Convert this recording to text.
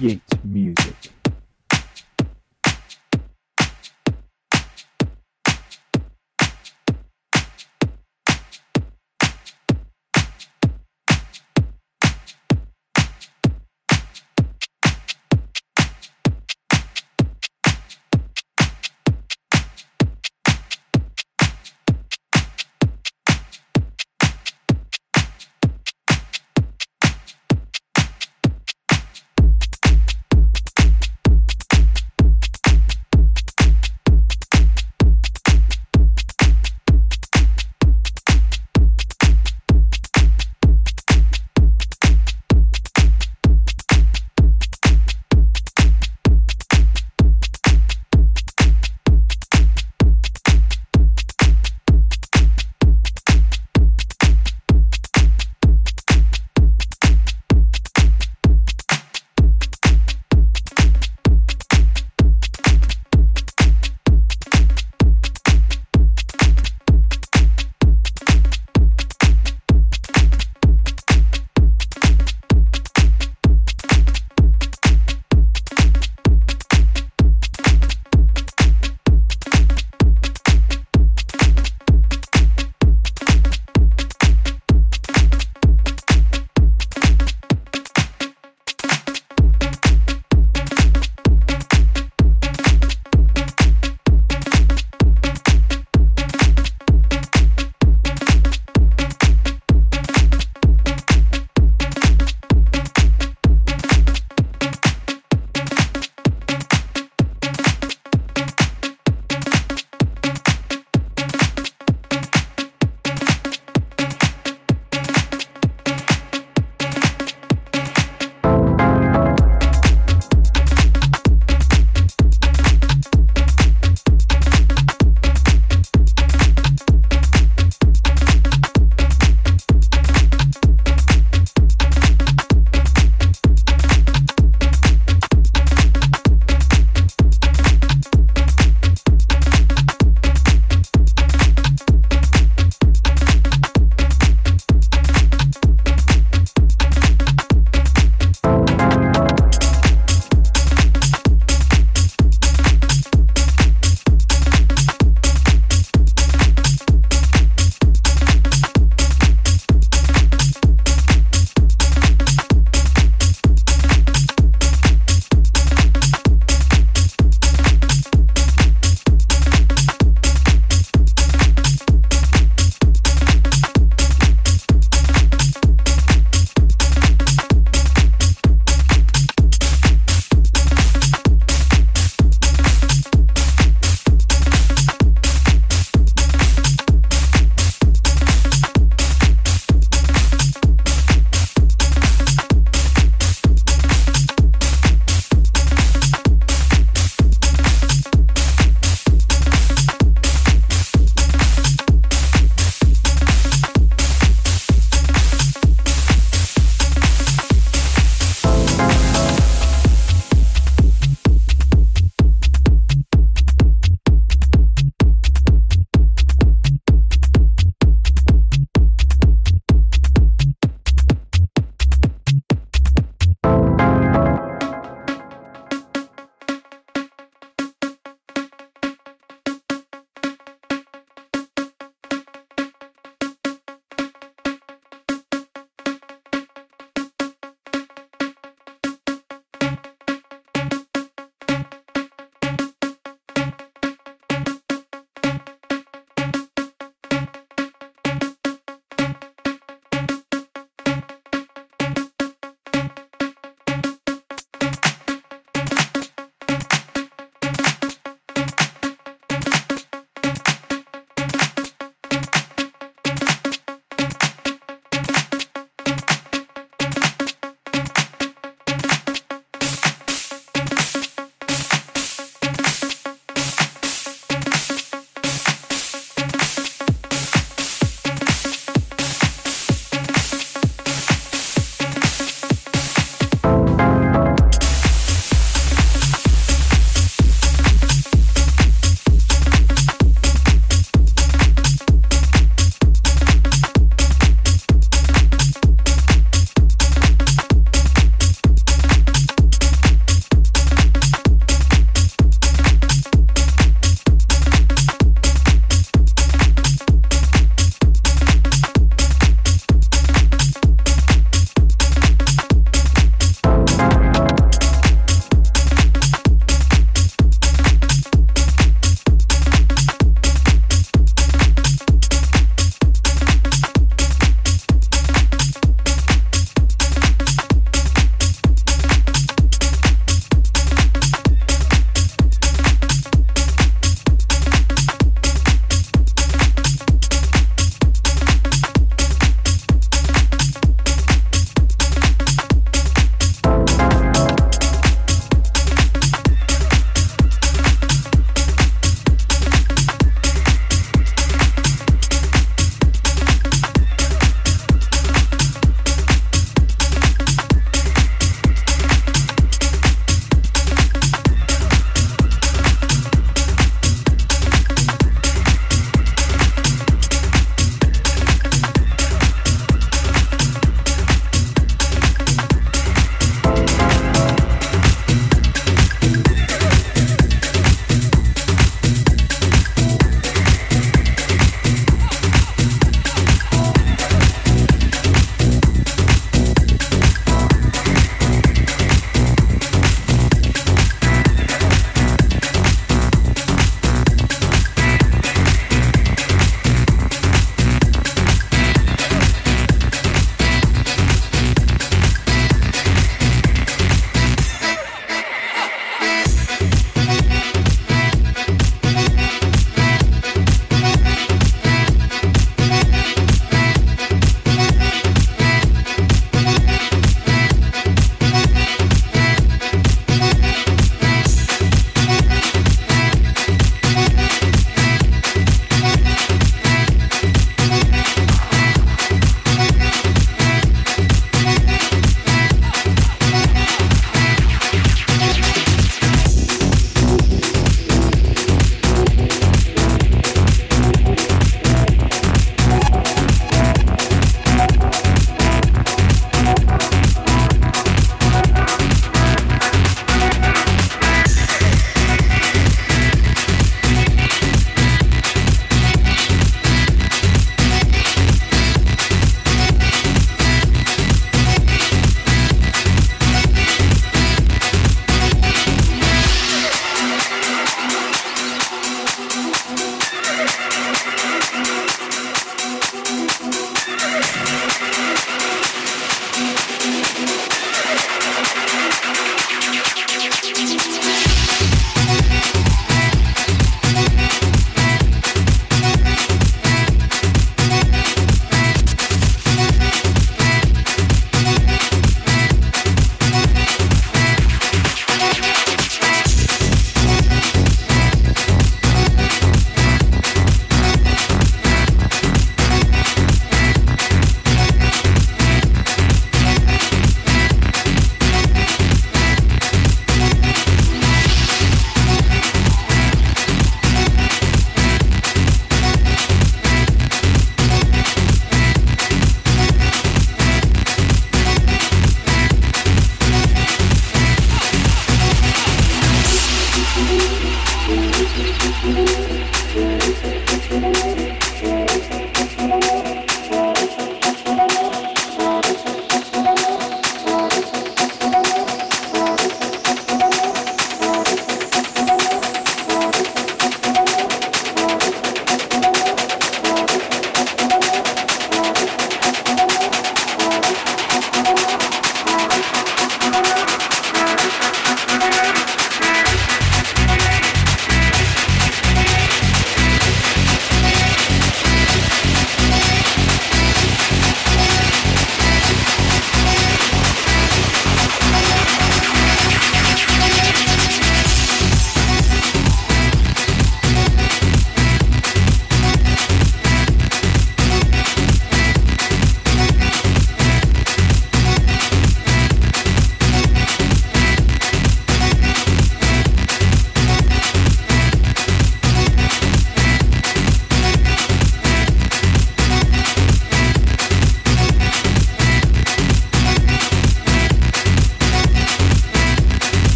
appreciate music.